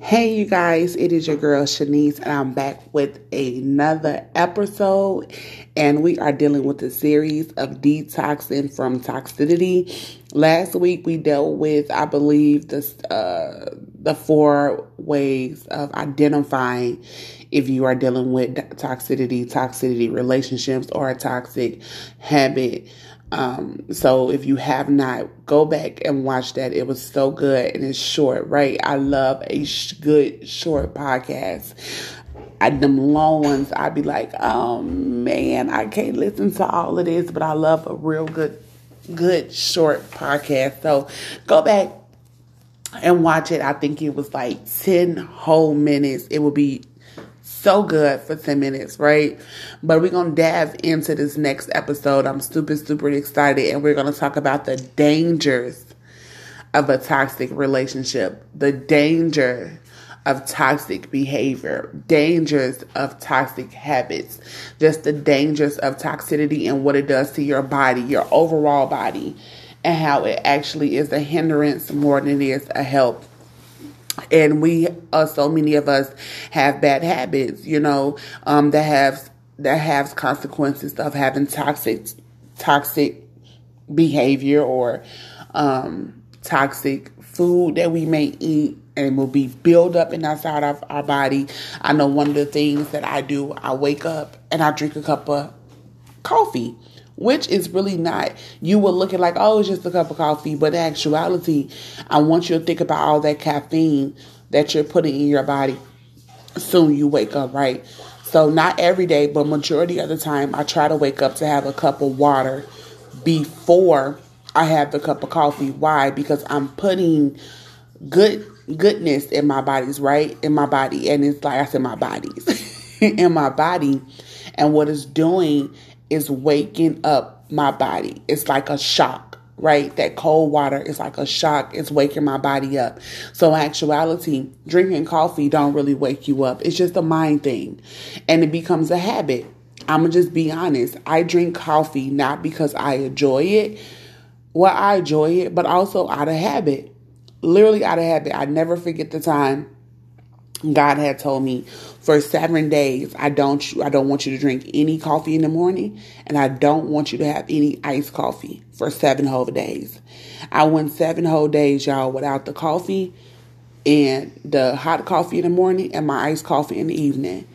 Hey, you guys, it is your girl Shanice, and I'm back with another episode. And we are dealing with a series of detoxing from toxicity. Last week we dealt with, I believe, the uh, the four ways of identifying if you are dealing with toxicity, toxicity relationships, or a toxic habit. Um, so if you have not, go back and watch that. It was so good and it's short, right? I love a sh- good short podcast. I, them long ones, I'd be like, oh man, I can't listen to all of this, but I love a real good, good short podcast. So go back and watch it. I think it was like 10 whole minutes. It will be so good for 10 minutes, right? But we're going to dive into this next episode. I'm super, super excited. And we're going to talk about the dangers of a toxic relationship, the danger of toxic behavior, dangers of toxic habits, just the dangers of toxicity and what it does to your body, your overall body, and how it actually is a hindrance more than it is a help and we uh, so many of us have bad habits you know um, that have that has consequences of having toxic toxic behavior or um, toxic food that we may eat and will be build up inside of our body. I know one of the things that i do i wake up and i drink a cup of coffee which is really not. You will look at like, oh, it's just a cup of coffee, but in actuality, I want you to think about all that caffeine that you're putting in your body soon you wake up, right? So not every day, but majority of the time, I try to wake up to have a cup of water before I have the cup of coffee. Why? Because I'm putting good goodness in my bodies, right? In my body, and it's like I said, my bodies in my body, and what it's doing is waking up my body. It's like a shock, right? That cold water is like a shock. It's waking my body up. So actuality, drinking coffee don't really wake you up. It's just a mind thing. And it becomes a habit. I'm going to just be honest. I drink coffee not because I enjoy it. Well, I enjoy it, but also out of habit. Literally out of habit. I never forget the time God had told me for seven days, I don't I don't want you to drink any coffee in the morning, and I don't want you to have any iced coffee for seven whole days. I went seven whole days, y'all, without the coffee and the hot coffee in the morning and my iced coffee in the evening.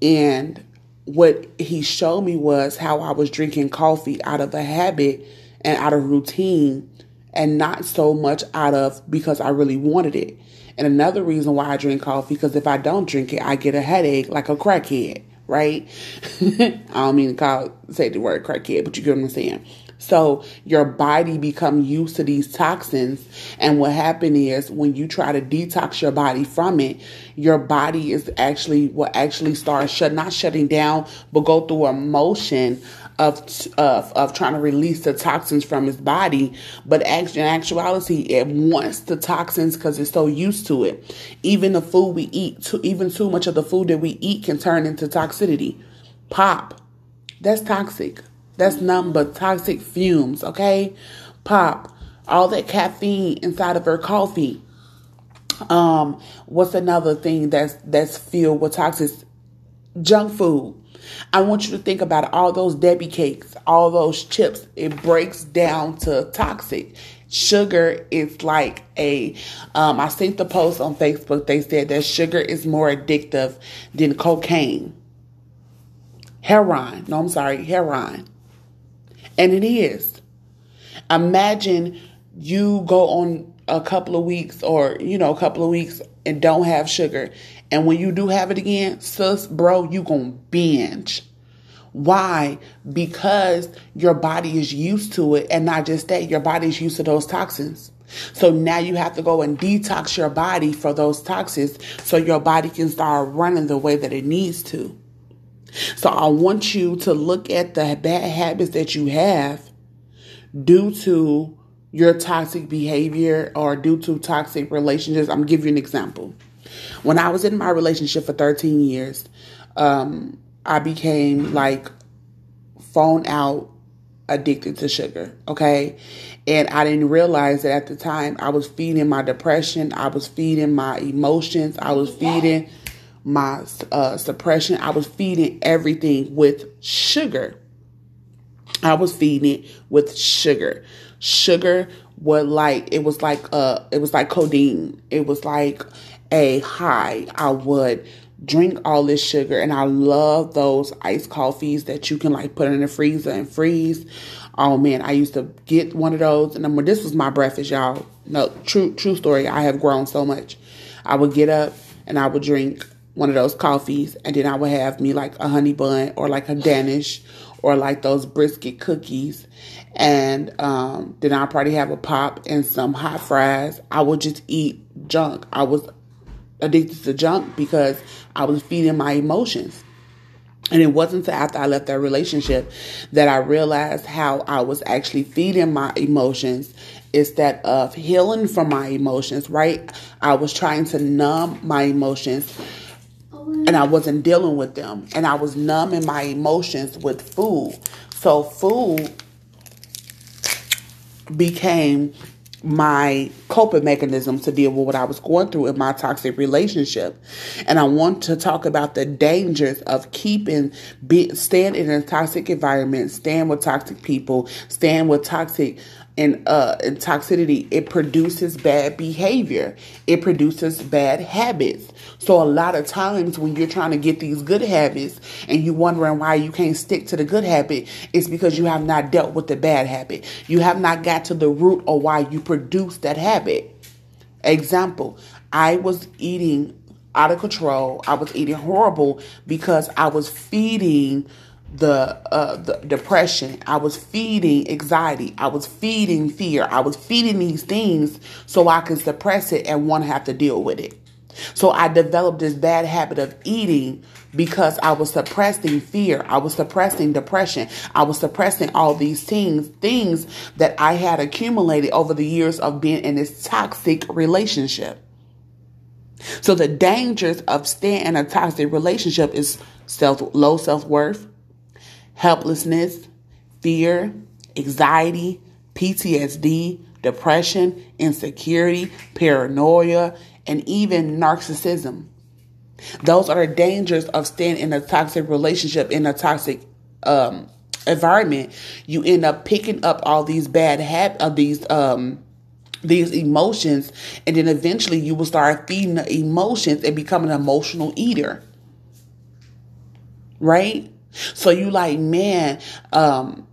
And what he showed me was how I was drinking coffee out of a habit and out of routine and not so much out of because I really wanted it. And another reason why I drink coffee, because if I don't drink it, I get a headache like a crackhead, right? I don't mean to call say the word crackhead, but you get what I'm saying. So your body become used to these toxins, and what happened is when you try to detox your body from it, your body is actually will actually start shut not shutting down, but go through a motion of of of trying to release the toxins from his body, but in actuality, it wants the toxins because it's so used to it. Even the food we eat, too, even too much of the food that we eat can turn into toxicity. Pop, that's toxic. That's nothing but toxic fumes. Okay, pop, all that caffeine inside of her coffee. Um, what's another thing that's that's filled with toxic junk food? I want you to think about all those Debbie cakes, all those chips. It breaks down to toxic. Sugar is like a. Um, I seen the post on Facebook. They said that sugar is more addictive than cocaine. Heroin. No, I'm sorry, heroin. And it is. Imagine you go on a couple of weeks or, you know, a couple of weeks and don't have sugar. And when you do have it again, sus, bro, you gonna binge. Why? Because your body is used to it, and not just that, your body is used to those toxins. So now you have to go and detox your body for those toxins so your body can start running the way that it needs to. So I want you to look at the bad habits that you have due to your toxic behavior or due to toxic relationships. I'm give you an example. When I was in my relationship for 13 years, um, I became like phone out addicted to sugar, okay? And I didn't realize that at the time I was feeding my depression, I was feeding my emotions, I was feeding my uh, suppression, I was feeding everything with sugar. I was feeding it with sugar. Sugar was like it was like uh it was like codeine. It was like a high. I would drink all this sugar and I love those iced coffees that you can like put in the freezer and freeze. Oh man, I used to get one of those and then this was my breakfast, y'all. No, true true story. I have grown so much. I would get up and I would drink one of those coffees and then I would have me like a honey bun or like a Danish or like those brisket cookies and um, then I'll probably have a pop and some hot fries. I would just eat junk. I was addicted to junk because I was feeding my emotions. And it wasn't until after I left that relationship that I realized how I was actually feeding my emotions instead of healing from my emotions, right? I was trying to numb my emotions and I wasn't dealing with them. And I was numbing my emotions with food. So food became my coping mechanism to deal with what I was going through in my toxic relationship. And I want to talk about the dangers of keeping, be, staying in a toxic environment, staying with toxic people, staying with toxic and uh and toxicity it produces bad behavior. It produces bad habits. So a lot of times when you're trying to get these good habits and you're wondering why you can't stick to the good habit it's because you have not dealt with the bad habit. You have not got to the root of why you produce that habit. Example i was eating out of control. I was eating horrible because i was feeding the uh, the depression. I was feeding anxiety. I was feeding fear. I was feeding these things so I could suppress it and want to have to deal with it. So I developed this bad habit of eating because I was suppressing fear. I was suppressing depression. I was suppressing all these things, things that I had accumulated over the years of being in this toxic relationship. So the dangers of staying in a toxic relationship is self low self-worth, helplessness, fear, anxiety, PTSD, depression, insecurity, paranoia, and even narcissism. Those are the dangers of staying in a toxic relationship, in a toxic um, environment. You end up picking up all these bad habits, of these um, these emotions, and then eventually you will start feeding the emotions and become an emotional eater. Right? So you like, man, um,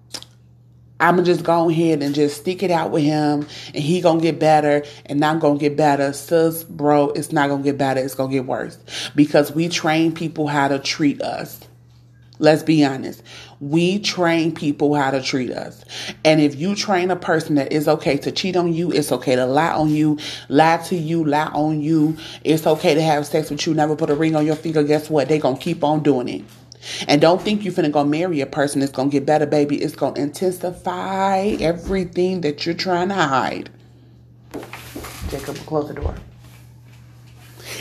I'm gonna just go ahead and just stick it out with him, and he gonna get better, and I'm gonna get better. Sis, bro, it's not gonna get better. It's gonna get worse because we train people how to treat us. Let's be honest. We train people how to treat us. And if you train a person that it's okay to cheat on you, it's okay to lie on you, lie to you, lie on you, it's okay to have sex with you, never put a ring on your finger, guess what? They gonna keep on doing it. And don't think you're finna go marry a person that's gonna get better, baby. It's gonna intensify everything that you're trying to hide. Jacob, close the door.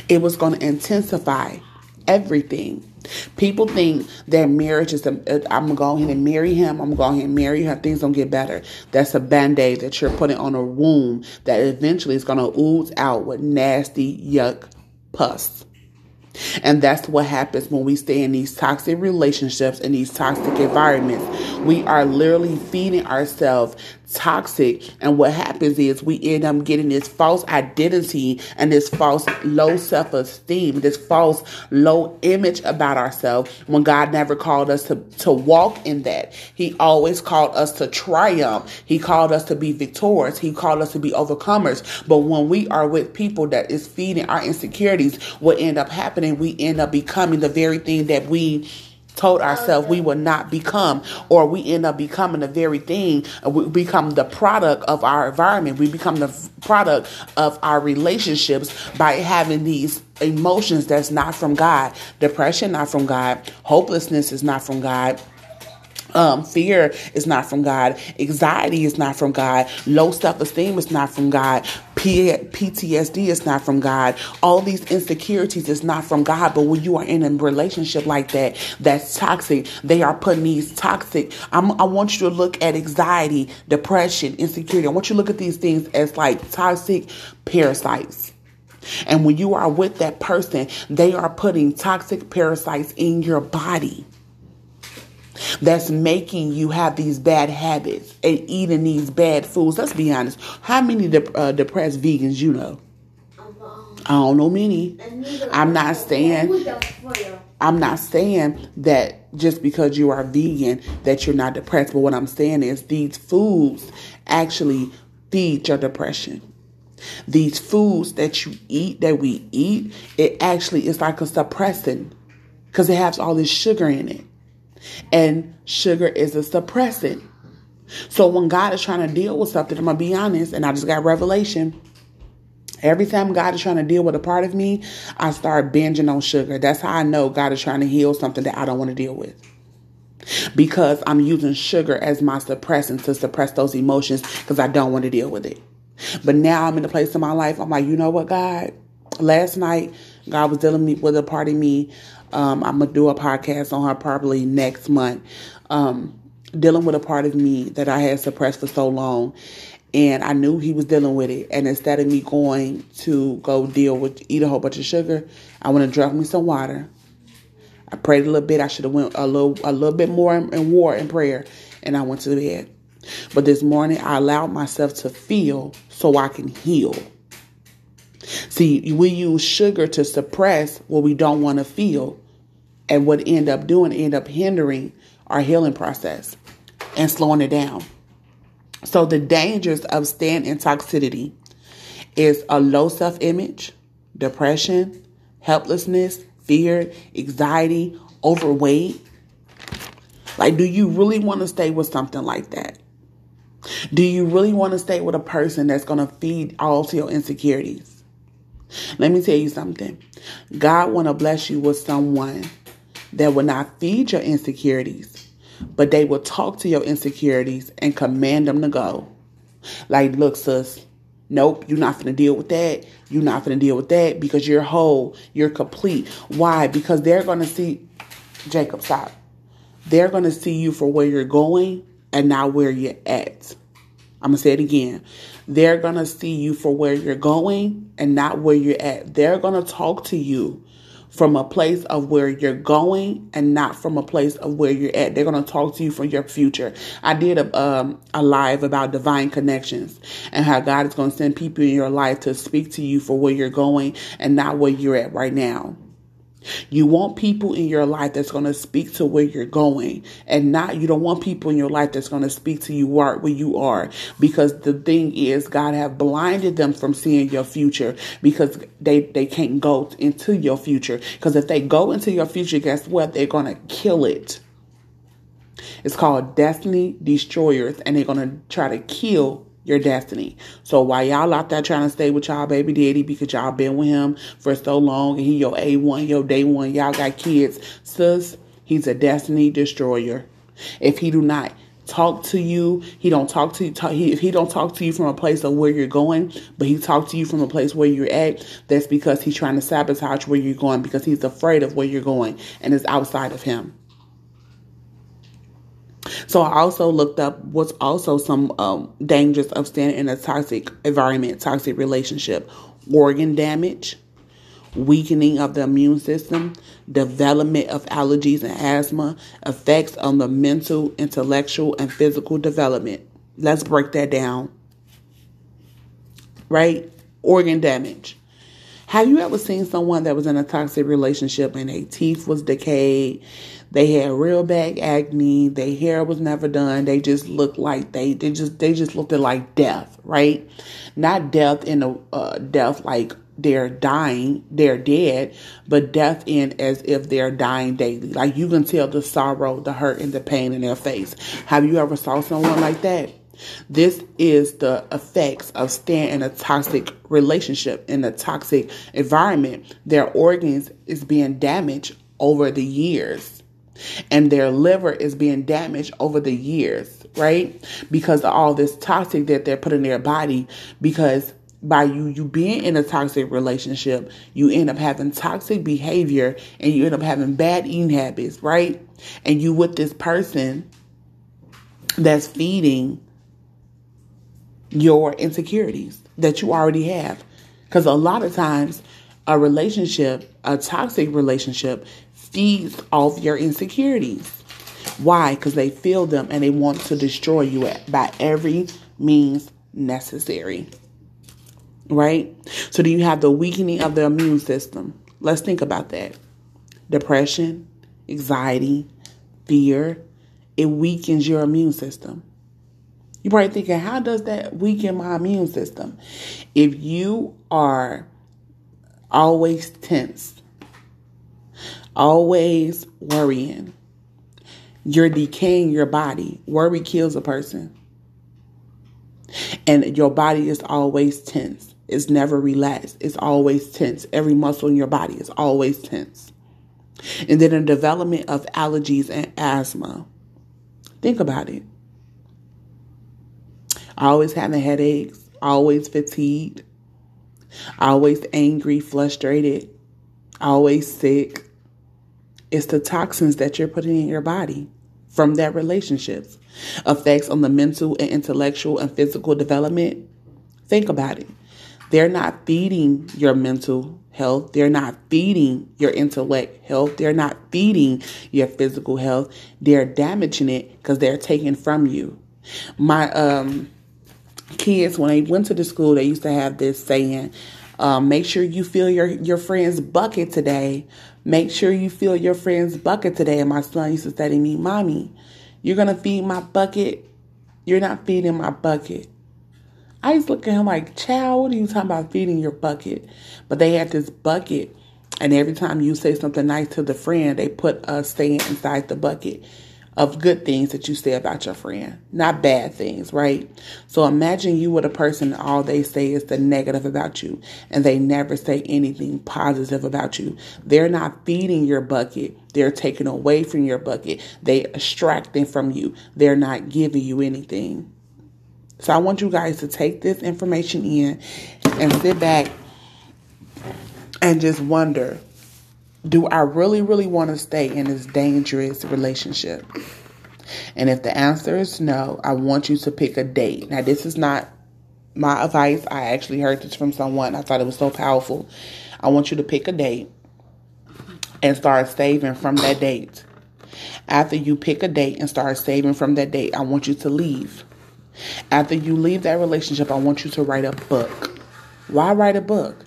It was gonna intensify everything. People think that marriage is, a, uh, I'm gonna go ahead and marry him, I'm gonna go ahead and marry her, things gonna get better. That's a band aid that you're putting on a wound that eventually is gonna ooze out with nasty, yuck pus. And that's what happens when we stay in these toxic relationships and these toxic environments. We are literally feeding ourselves toxic. And what happens is we end up getting this false identity and this false low self esteem, this false low image about ourselves when God never called us to, to walk in that. He always called us to triumph. He called us to be victorious. He called us to be overcomers. But when we are with people that is feeding our insecurities, what end up happening, we end up becoming the very thing that we told ourselves we will not become, or we end up becoming the very thing, we become the product of our environment, we become the product of our relationships by having these emotions that's not from God. Depression, not from God. Hopelessness is not from God. Um, fear is not from God. Anxiety is not from God. Low self esteem is not from God PTSD is not from God. All these insecurities is not from God. But when you are in a relationship like that, that's toxic. They are putting these toxic. I'm, I want you to look at anxiety, depression, insecurity. I want you to look at these things as like toxic parasites. And when you are with that person, they are putting toxic parasites in your body that's making you have these bad habits and eating these bad foods. Let's be honest. How many de- uh, depressed vegans you know? I don't know many. I'm not saying I'm not saying that just because you are vegan that you're not depressed, but what I'm saying is these foods actually feed your depression. These foods that you eat, that we eat, it actually is like a suppressant because it has all this sugar in it. And sugar is a suppressant. So when God is trying to deal with something, I'm going to be honest, and I just got revelation. Every time God is trying to deal with a part of me, I start binging on sugar. That's how I know God is trying to heal something that I don't want to deal with. Because I'm using sugar as my suppressant to suppress those emotions because I don't want to deal with it. But now I'm in a place in my life, I'm like, you know what, God? Last night, God was dealing with a part of me um, I'm gonna do a podcast on her probably next month. Um, dealing with a part of me that I had suppressed for so long. And I knew he was dealing with it. And instead of me going to go deal with eat a whole bunch of sugar, I went and drank me some water. I prayed a little bit. I should have went a little a little bit more in, in war and prayer, and I went to bed. But this morning I allowed myself to feel so I can heal. See, we use sugar to suppress what we don't want to feel and what end up doing end up hindering our healing process and slowing it down. So the dangers of staying in toxicity is a low self-image, depression, helplessness, fear, anxiety, overweight. Like, do you really want to stay with something like that? Do you really want to stay with a person that's going to feed all to your insecurities? Let me tell you something. God want to bless you with someone that will not feed your insecurities, but they will talk to your insecurities and command them to go. Like, look, sis, nope, you're not going to deal with that. You're not going to deal with that because you're whole, you're complete. Why? Because they're going to see, Jacob, stop. They're going to see you for where you're going and not where you're at. I'm going to say it again. They're going to see you for where you're going and not where you're at. They're going to talk to you from a place of where you're going and not from a place of where you're at. They're going to talk to you from your future. I did a, um, a live about divine connections and how God is going to send people in your life to speak to you for where you're going and not where you're at right now. You want people in your life that's going to speak to where you're going and not, you don't want people in your life that's going to speak to you where you are because the thing is God have blinded them from seeing your future because they, they can't go into your future because if they go into your future, guess what? They're going to kill it. It's called Destiny Destroyers and they're going to try to kill your destiny. So while y'all out there trying to stay with y'all baby daddy because y'all been with him for so long and he your A1, your day one, y'all got kids, sis, he's a destiny destroyer. If he do not talk to you, he don't talk to you, talk, he, if he don't talk to you from a place of where you're going, but he talk to you from a place where you're at, that's because he's trying to sabotage where you're going because he's afraid of where you're going and it's outside of him. So I also looked up what's also some um, dangers of staying in a toxic environment, toxic relationship, organ damage, weakening of the immune system, development of allergies and asthma, effects on the mental, intellectual, and physical development. Let's break that down. Right? Organ damage. Have you ever seen someone that was in a toxic relationship and their teeth was decayed? They had real bad acne. Their hair was never done. They just looked like they they just they just looked like death, right? Not death in a uh, death like they're dying, they're dead, but death in as if they're dying daily. Like you can tell the sorrow, the hurt, and the pain in their face. Have you ever saw someone like that? This is the effects of staying in a toxic relationship, in a toxic environment. Their organs is being damaged over the years and their liver is being damaged over the years, right? Because of all this toxic that they're putting in their body because by you you being in a toxic relationship, you end up having toxic behavior and you end up having bad eating habits, right? And you with this person that's feeding your insecurities that you already have. Because a lot of times, a relationship, a toxic relationship, feeds off your insecurities. Why? Because they feel them and they want to destroy you by every means necessary. Right? So, do you have the weakening of the immune system? Let's think about that. Depression, anxiety, fear, it weakens your immune system. You're probably thinking, how does that weaken my immune system? If you are always tense, always worrying, you're decaying your body. Worry kills a person. And your body is always tense. It's never relaxed. It's always tense. Every muscle in your body is always tense. And then the development of allergies and asthma. Think about it. Always having headaches, always fatigued, always angry, frustrated, always sick. It's the toxins that you're putting in your body from that relationships. Effects on the mental and intellectual and physical development. Think about it. They're not feeding your mental health. They're not feeding your intellect health. They're not feeding your physical health. They're damaging it because they're taking from you. My um kids when they went to the school, they used to have this saying, um, make sure you fill your, your friend's bucket today. Make sure you fill your friend's bucket today. And my son used to say to me, Mommy, you're going to feed my bucket. You're not feeding my bucket. I used to look at him like, Child, what are you talking about feeding your bucket? But they had this bucket. And every time you say something nice to the friend, they put a saying inside the bucket of good things that you say about your friend, not bad things, right? So imagine you with a person all they say is the negative about you and they never say anything positive about you. They're not feeding your bucket. They're taking away from your bucket. They extracting from you. They're not giving you anything. So I want you guys to take this information in and sit back and just wonder do I really, really want to stay in this dangerous relationship? And if the answer is no, I want you to pick a date. Now, this is not my advice. I actually heard this from someone. I thought it was so powerful. I want you to pick a date and start saving from that date. After you pick a date and start saving from that date, I want you to leave. After you leave that relationship, I want you to write a book. Why write a book?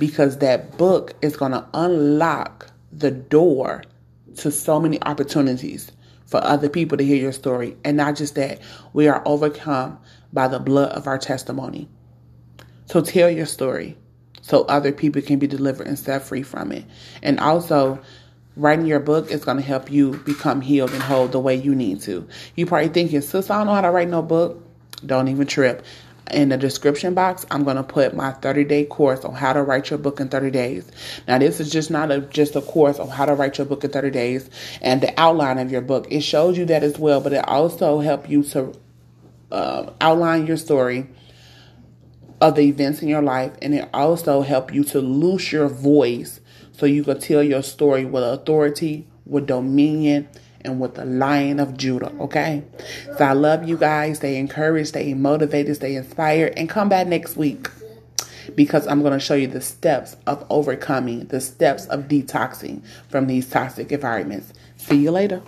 Because that book is going to unlock the door to so many opportunities for other people to hear your story. And not just that, we are overcome by the blood of our testimony. So tell your story so other people can be delivered and set free from it. And also, writing your book is going to help you become healed and whole the way you need to. You probably thinking, sis, I don't know how to write no book. Don't even trip in the description box, I'm going to put my 30 day course on how to write your book in 30 days. Now, this is just not a, just a course on how to write your book in 30 days and the outline of your book. It shows you that as well, but it also help you to uh, outline your story of the events in your life, and it also help you to loose your voice so you can tell your story with authority, with dominion, and with the lion of Judah. Okay. So I love you guys. Stay encouraged, stay motivated, stay inspired, and come back next week because I'm going to show you the steps of overcoming, the steps of detoxing from these toxic environments. See you later.